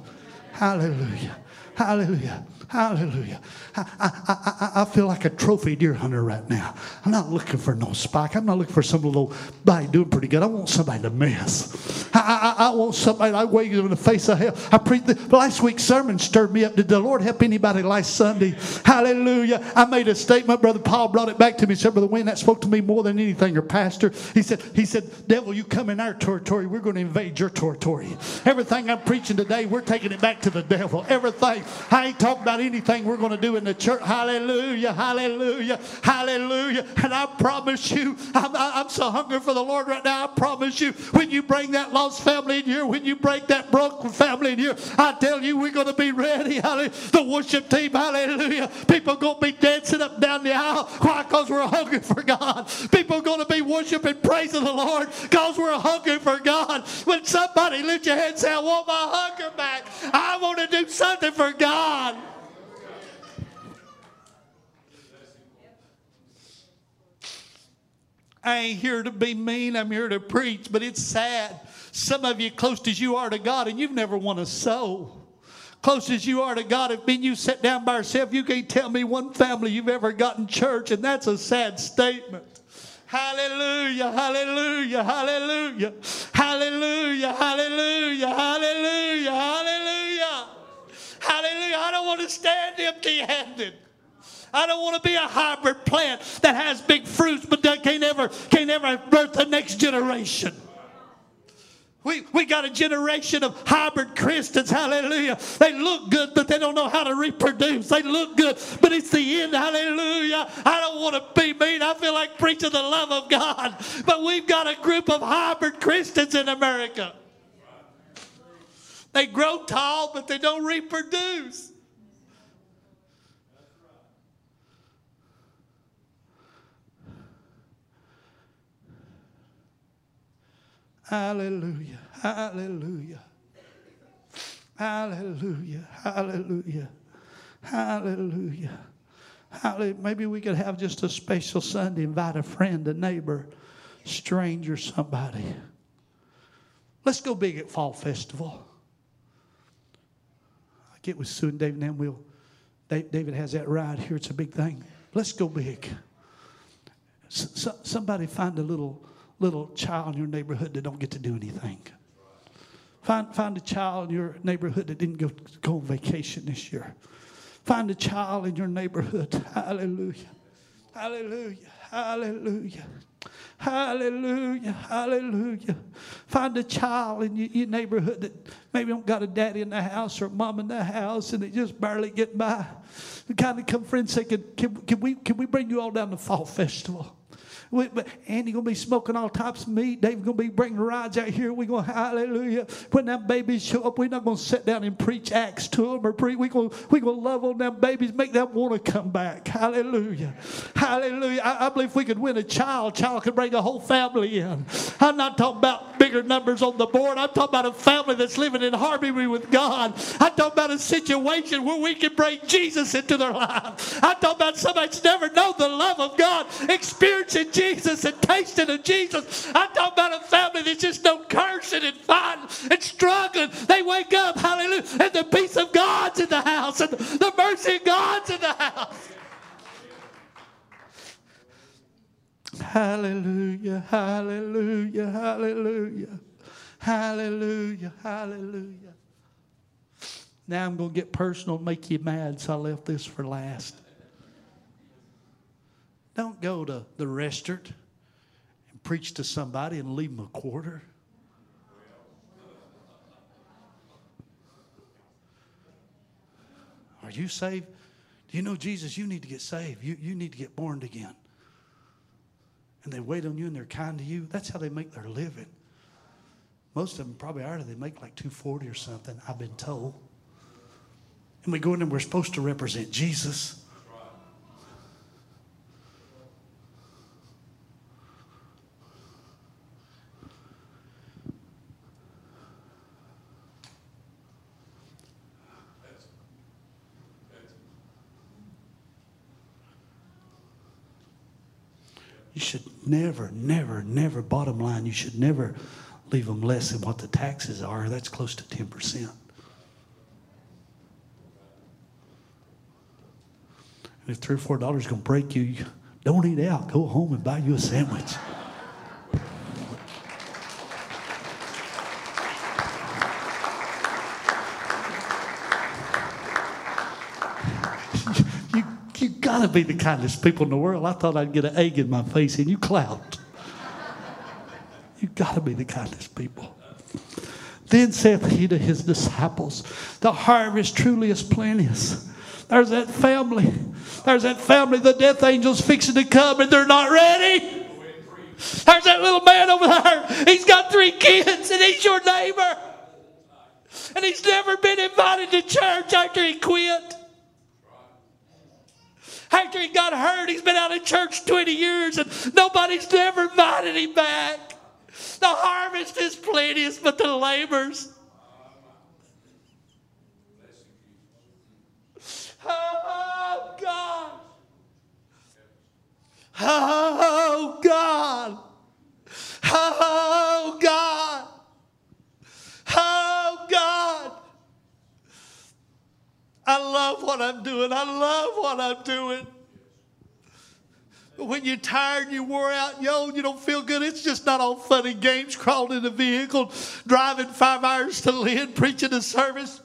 Hallelujah. Hallelujah. Hallelujah. I, I, I, I, feel like a trophy deer hunter right now. I'm not looking for no spike. I'm not looking for some little body doing pretty good. I want somebody to miss. I, I, I want somebody I wave in the face of hell. I preached last week's sermon stirred me up. Did the Lord help anybody last Sunday? Hallelujah. I made a statement. Brother Paul brought it back to me. He said, Brother Wayne, that spoke to me more than anything. Your pastor. He said, he said, devil, you come in our territory. We're going to invade your territory. Everything I'm preaching today, we're taking it back to the devil. Everything. I ain't talking about anything we're going to do in the church. Hallelujah, hallelujah, hallelujah. And I promise you, I'm, I'm so hungry for the Lord right now. I promise you, when you bring that lost family in here, when you break that broken family in here, I tell you, we're going to be ready. Hallelujah. The worship team, hallelujah. People going to be dancing up down the aisle. Why? Because we're hungry for God. People going to be worshiping, praising the Lord because we're hungry for God. When somebody lift your head and say, I want my hunger back, I want to do something for God. I ain't here to be mean, I'm here to preach, but it's sad. Some of you, close as you are to God, and you've never won a soul. Close as you are to God, if me you sit down by yourself, you can't tell me one family you've ever got in church, and that's a sad statement. Hallelujah, hallelujah, hallelujah, hallelujah, hallelujah, hallelujah, hallelujah, don't want to stand empty handed. I don't want to be a hybrid plant that has big fruits but can't ever, can't ever birth the next generation. We, we got a generation of hybrid Christians, hallelujah. They look good, but they don't know how to reproduce. They look good, but it's the end, hallelujah. I don't want to be mean. I feel like preaching the love of God. But we've got a group of hybrid Christians in America. They grow tall, but they don't reproduce. Hallelujah. Hallelujah. Hallelujah. Hallelujah. Hallelujah. Hallelujah. Maybe we could have just a special Sunday, invite a friend, a neighbor, stranger, somebody. Let's go big at Fall Festival. I get with Sue and David, and then we'll. David has that ride here. It's a big thing. Let's go big. somebody find a little little child in your neighborhood that don't get to do anything. Find, find a child in your neighborhood that didn't go, go on vacation this year. Find a child in your neighborhood. Hallelujah. Hallelujah. Hallelujah. Hallelujah, hallelujah. Find a child in your, your, neighborhood that maybe don't got a daddy in the house or a mom in the house and they just barely get by. The kind of come friends say, can, can, can, we, can we bring you all down to Fall Festival? Andy gonna be smoking all types of meat. David gonna be bringing rides out here. We gonna hallelujah. When them babies show up, we're not gonna sit down and preach acts to them or preach. We gonna we gonna love on them babies, make them want to come back. Hallelujah, hallelujah. I, I believe we could win a child, child could bring a whole family in. I'm not talking about bigger numbers on the board. I'm talking about a family that's living in harmony with God. I'm talking about a situation where we can bring Jesus into their life. I'm talking about somebody that's never known the love of God, experiencing Jesus and tasting of Jesus. I'm talking about a family that's just no cursing and fighting and struggling. They wake up, hallelujah, and the peace of God's in the house and the mercy of God's in the house. Hallelujah, hallelujah, hallelujah, hallelujah, hallelujah. Now I'm going to get personal and make you mad, so I left this for last. Don't go to the restaurant and preach to somebody and leave them a quarter. Are you saved? Do you know Jesus? You need to get saved. You, you need to get born again. And they wait on you and they're kind to you. That's how they make their living. Most of them probably are. They make like 240 or something, I've been told. And we go in and we're supposed to represent Jesus. You should never, never, never, bottom line, you should never leave them less than what the taxes are. That's close to 10%. And if three or four dollars is going to break you, don't eat out. Go home and buy you a sandwich. Be the kindest people in the world. I thought I'd get an egg in my face and you clout. You've gotta be the kindest people. Then saith he to his disciples, The harvest truly is plenteous. There's that family. There's that family. The death angel's fixing to come and they're not ready. There's that little man over there. He's got three kids and he's your neighbor. And he's never been invited to church after he quit. After he got hurt, he's been out of church 20 years and nobody's ever invited him back. The harvest is plenteous, but the labors. Oh, God. Oh, God. Oh, God. Oh, God. I love what I'm doing. I love what I'm doing. But When you're tired, you're wore out, old, you don't feel good. It's just not all funny games crawling in a vehicle, driving five hours to Lynn, preaching a service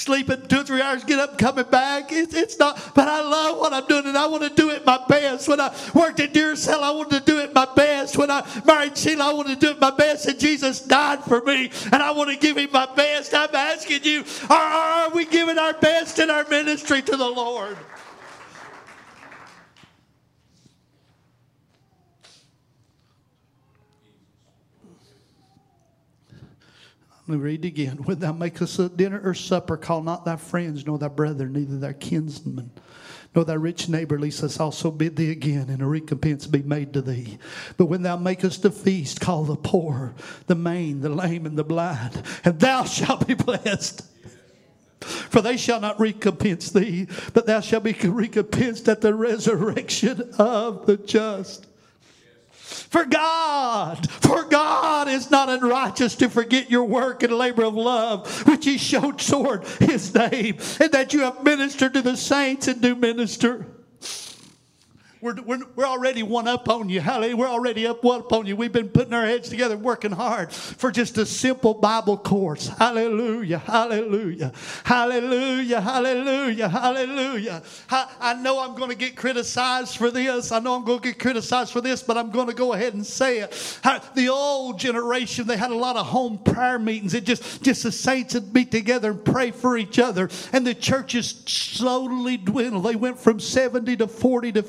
sleeping two or three hours, get up, coming back. It, it's not, but I love what I'm doing and I want to do it my best. When I worked at Duracell, I wanted to do it my best. When I married Sheila, I wanted to do it my best. And Jesus died for me and I want to give him my best. I'm asking you, are, are we giving our best in our ministry to the Lord? Let me read again. When thou makest a dinner or supper, call not thy friends, nor thy brethren, neither thy kinsmen, nor thy rich neighbor, lest us also bid thee again, and a recompense be made to thee. But when thou makest a feast, call the poor, the maimed, the lame, and the blind, and thou shalt be blessed. For they shall not recompense thee, but thou shalt be recompensed at the resurrection of the just. For God, for God is not unrighteous to forget your work and labor of love, which He showed toward His name, and that you have ministered to the saints and do minister. We're, we're, we're already one up on you. Hallelujah. We're already up one up on you. We've been putting our heads together, working hard for just a simple Bible course. Hallelujah. Hallelujah. Hallelujah. Hallelujah. Hallelujah. I, I know I'm going to get criticized for this. I know I'm going to get criticized for this, but I'm going to go ahead and say it. The old generation, they had a lot of home prayer meetings. It just, just the saints would meet together and pray for each other. And the churches slowly dwindled. They went from 70 to 40 to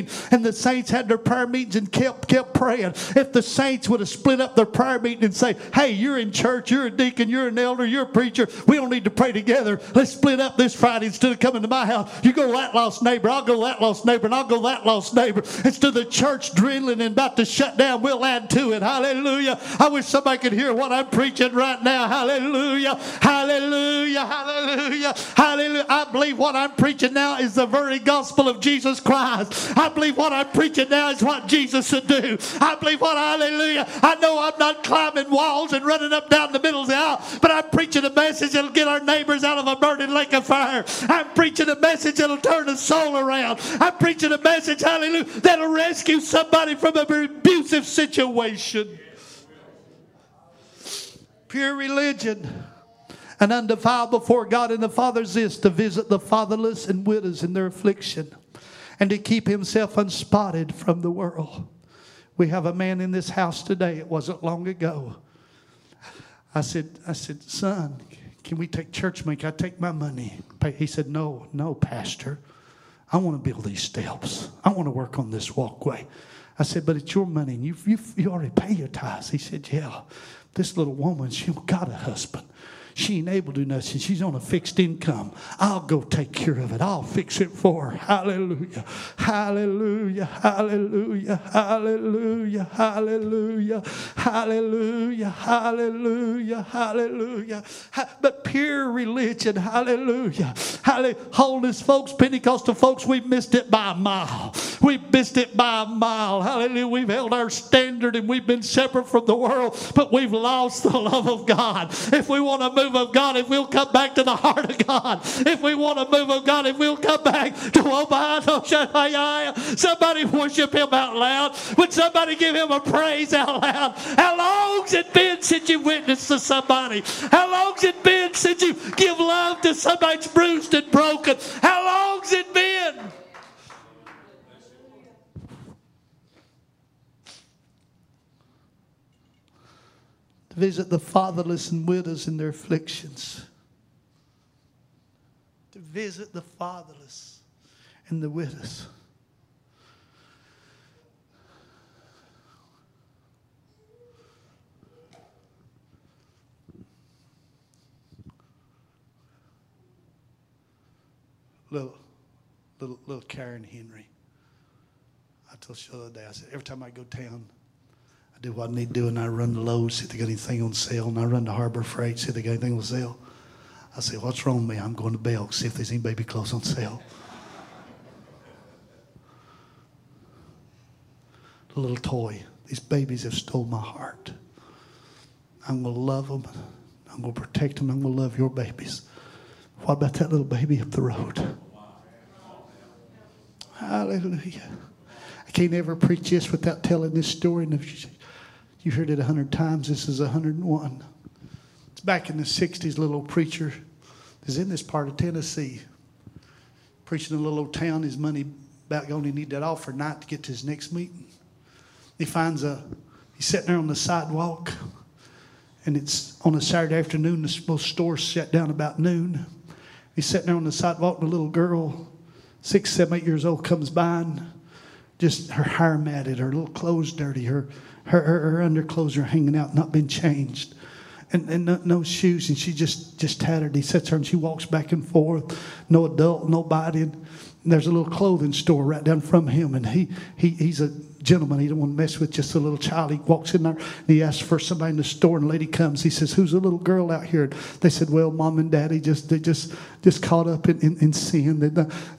15 and the saints had their prayer meetings and kept kept praying. If the saints would have split up their prayer meeting and say, "Hey, you're in church, you're a deacon, you're an elder, you're a preacher. We don't need to pray together. Let's split up this Friday instead of coming to my house. You go that lost neighbor, I'll go that lost neighbor, and I'll go that lost neighbor. Instead of the church drilling and about to shut down, we'll add to it. Hallelujah! I wish somebody could hear what I'm preaching right now. Hallelujah! Hallelujah! Hallelujah! Hallelujah! I believe what I'm preaching now is the very gospel of Jesus Christ. I believe what I'm preaching now is what Jesus would do. I believe what, hallelujah. I know I'm not climbing walls and running up down the middle of the aisle, but I'm preaching a message that'll get our neighbors out of a burning lake of fire. I'm preaching a message that'll turn the soul around. I'm preaching a message, hallelujah, that'll rescue somebody from an abusive situation. Pure religion and undefiled before God and the Father's is to visit the fatherless and widows in their affliction and to keep himself unspotted from the world. We have a man in this house today, it wasn't long ago. I said, I said, son, can we take church money? Can I take my money? He said, no, no, pastor. I want to build these steps. I want to work on this walkway. I said, but it's your money and you, you, you already pay your tithes. He said, yeah. This little woman, she got a husband. She ain't able to do nothing. She's on a fixed income. I'll go take care of it. I'll fix it for her. Hallelujah. Hallelujah. Hallelujah. Hallelujah. Hallelujah. Hallelujah. Hallelujah. Hallelujah. But pure religion. Hallelujah. Hallelujah. Holiness folks, Pentecostal folks, we've missed it by a mile. We've missed it by a mile. Hallelujah. We've held our standard and we've been separate from the world, but we've lost the love of God. If we want to move of God, if we'll come back to the heart of God, if we want a move of God, if we'll come back to Obama, somebody worship Him out loud. Would somebody give Him a praise out loud? How long's it been since you witnessed to somebody? How long's it been since you give love to somebody that's bruised and broken? How long's it been? To visit the fatherless and widows in their afflictions, to visit the fatherless and the widows. Little, little, little Karen Henry. I told you the other day, I said, every time I go town, do what I need to do, and I run the Lowe's, see if they got anything on sale, and I run the Harbor Freight, see if they got anything on sale. I say, what's wrong with me? I'm going to Belk, see if there's any baby clothes on sale. the little toy. These babies have stole my heart. I'm going to love them. I'm going to protect them. I'm going to love your babies. What about that little baby up the road? Hallelujah. I can't ever preach this without telling this story. And if you you heard it a hundred times. This is a hundred and one. It's back in the '60s. Little old preacher is in this part of Tennessee, preaching in a little old town. His money about going to need that off for night to get to his next meeting. He finds a. He's sitting there on the sidewalk, and it's on a Saturday afternoon. The most stores shut down about noon. He's sitting there on the sidewalk, and a little girl, six, seven, eight years old, comes by and just her hair matted, her little clothes dirty, her her, her, her underclothes are hanging out, not been changed. And, and no, no, shoes, and she just just tattered. He sits her and she walks back and forth. No adult, nobody. And there's a little clothing store right down from him, and he, he he's a gentleman. He don't want to mess with just a little child. He walks in there and he asks for somebody in the store, and lady comes. He says, "Who's a little girl out here?" They said, "Well, mom and daddy just they just just caught up in, in, in sin.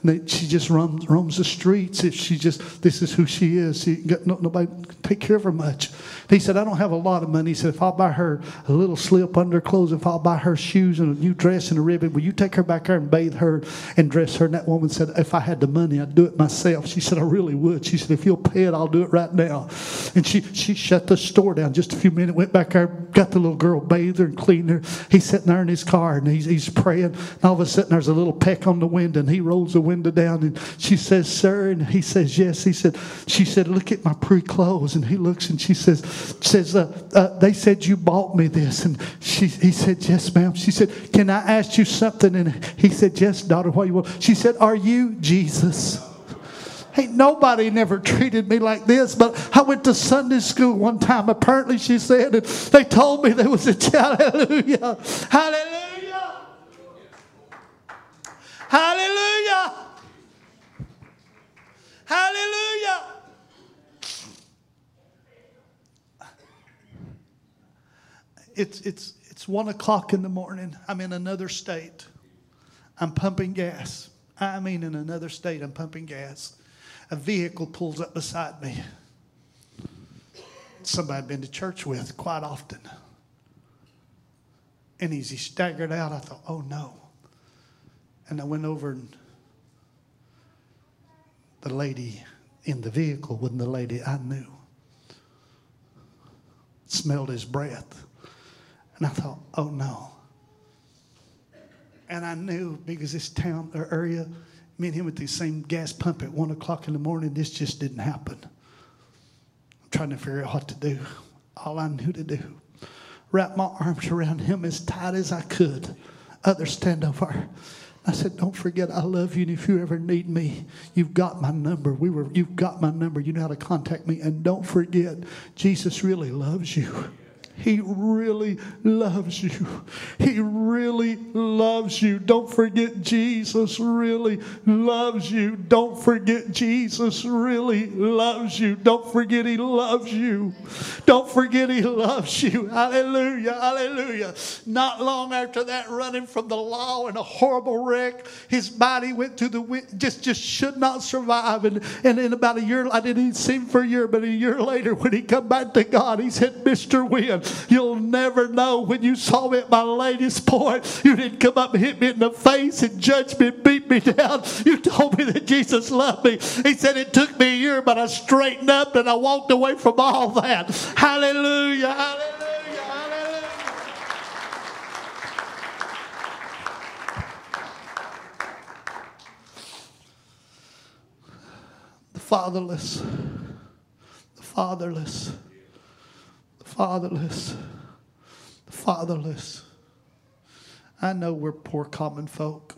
They, she just roams, roams the streets. If she just, this is who she is. She got no, nobody take care of her much. He said, I don't have a lot of money. He said, if I'll buy her a little slip under clothes, if I'll buy her shoes and a new dress and a ribbon, will you take her back there and bathe her and dress her? And that woman said, if I had the money, I'd do it myself. She said, I really would. She said, if you'll pay it, I'll do it right now. And she, she shut the store down just a few minutes, went back there, got the little girl, bathed her and cleaned her. He's sitting there in his car and he's, he's praying. And all of a sudden, there's a little peck on the window and he rolls the window down and she says, sir, and he says, yes. He said, she said, look at my pre clothes. And he looks and she says, says, uh, uh, they said you bought me this. And she, he said, yes, ma'am. She said, can I ask you something? And he said, yes, daughter, what you want? She said, are you Jesus? Ain't nobody never treated me like this, but I went to Sunday school one time. Apparently, she said, and they told me there was a child. Hallelujah. Hallelujah. Hallelujah. Hallelujah. It's, it's, it's one o'clock in the morning. I'm in another state. I'm pumping gas. I mean, in another state, I'm pumping gas. A vehicle pulls up beside me. Somebody I've been to church with quite often. And as he staggered out, I thought, oh no. And I went over and the lady in the vehicle wasn't the lady I knew. Smelled his breath. And I thought, oh no. And I knew because this town or area, me and him at the same gas pump at one o'clock in the morning, this just didn't happen. I'm trying to figure out what to do. All I knew to do. Wrap my arms around him as tight as I could. Others stand over. I said, Don't forget I love you, and if you ever need me, you've got my number. We were you've got my number. You know how to contact me. And don't forget, Jesus really loves you. He really loves you. He really loves you. Don't forget, Jesus really loves you. Don't forget, Jesus really loves you. Don't forget, He loves you. Don't forget, He loves you. Hallelujah. Hallelujah. Not long after that, running from the law in a horrible wreck, his body went to the wind, just just should not survive. And, and in about a year, I didn't see him for a year, but a year later, when he come back to God, he said, Mr. Wynn, You'll never know when you saw me at my latest point. You didn't come up and hit me in the face and judge me and beat me down. You told me that Jesus loved me. He said it took me a year, but I straightened up and I walked away from all that. Hallelujah. Hallelujah. Hallelujah. The fatherless. The fatherless fatherless. Fatherless. I know we're poor common folk.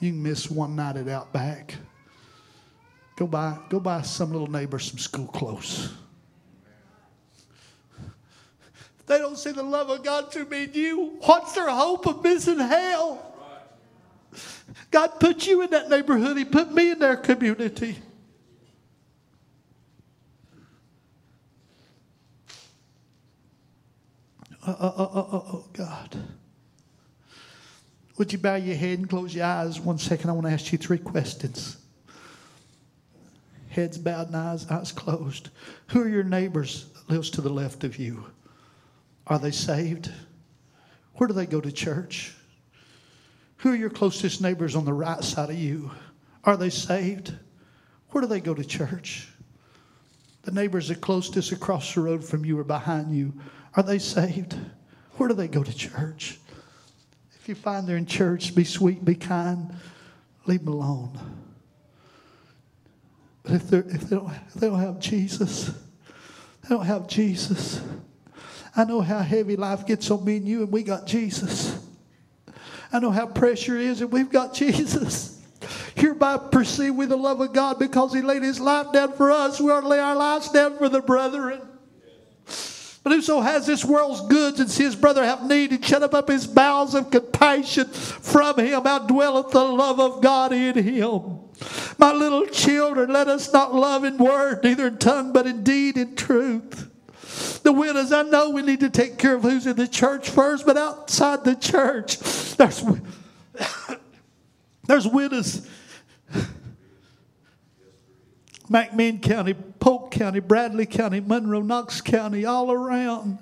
You can miss one night at Outback. Go buy, go buy some little neighbor some school clothes. If they don't see the love of God through me and you, what's their hope of missing hell? God put you in that neighborhood. He put me in their community. Oh, oh, oh, oh, oh, God. Would you bow your head and close your eyes one second? I want to ask you three questions. Heads bowed and eyes, eyes closed. Who are your neighbors lives to the left of you? Are they saved? Where do they go to church? Who are your closest neighbors on the right side of you? Are they saved? Where do they go to church? The neighbors that closest across the road from you or behind you, are they saved? Where do they go to church? If you find they're in church, be sweet, be kind, leave them alone. But if, if, they don't, if they don't have Jesus, they don't have Jesus. I know how heavy life gets on me and you, and we got Jesus. I know how pressure is, and we've got Jesus. Hereby perceive we the love of God because He laid His life down for us. We ought to lay our lives down for the brethren. But whoso has this world's goods and see his brother have need and shut up his bowels of compassion from him, outdwelleth the love of God in him. My little children, let us not love in word, neither in tongue, but in deed and truth. The widows, I know we need to take care of who's in the church first, but outside the church, there's, there's widows. McMinn County, Polk County, Bradley County, Monroe, Knox County, all around.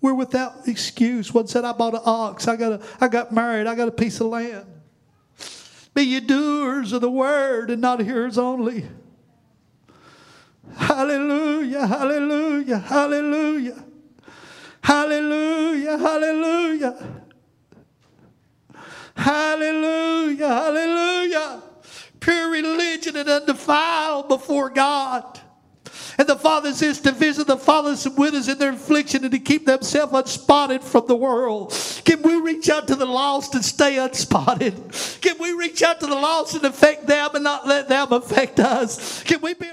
We're without excuse. One said, I bought an ox. I got, a, I got married. I got a piece of land. Be ye doers of the word and not hearers only. Hallelujah, hallelujah, hallelujah. Hallelujah, hallelujah. Hallelujah, hallelujah. Pure religion and undefiled before God. And the Father says to visit the fathers and widows in their affliction and to keep themselves unspotted from the world. Can we reach out to the lost and stay unspotted? Can we reach out to the lost and affect them and not let them affect us? Can we be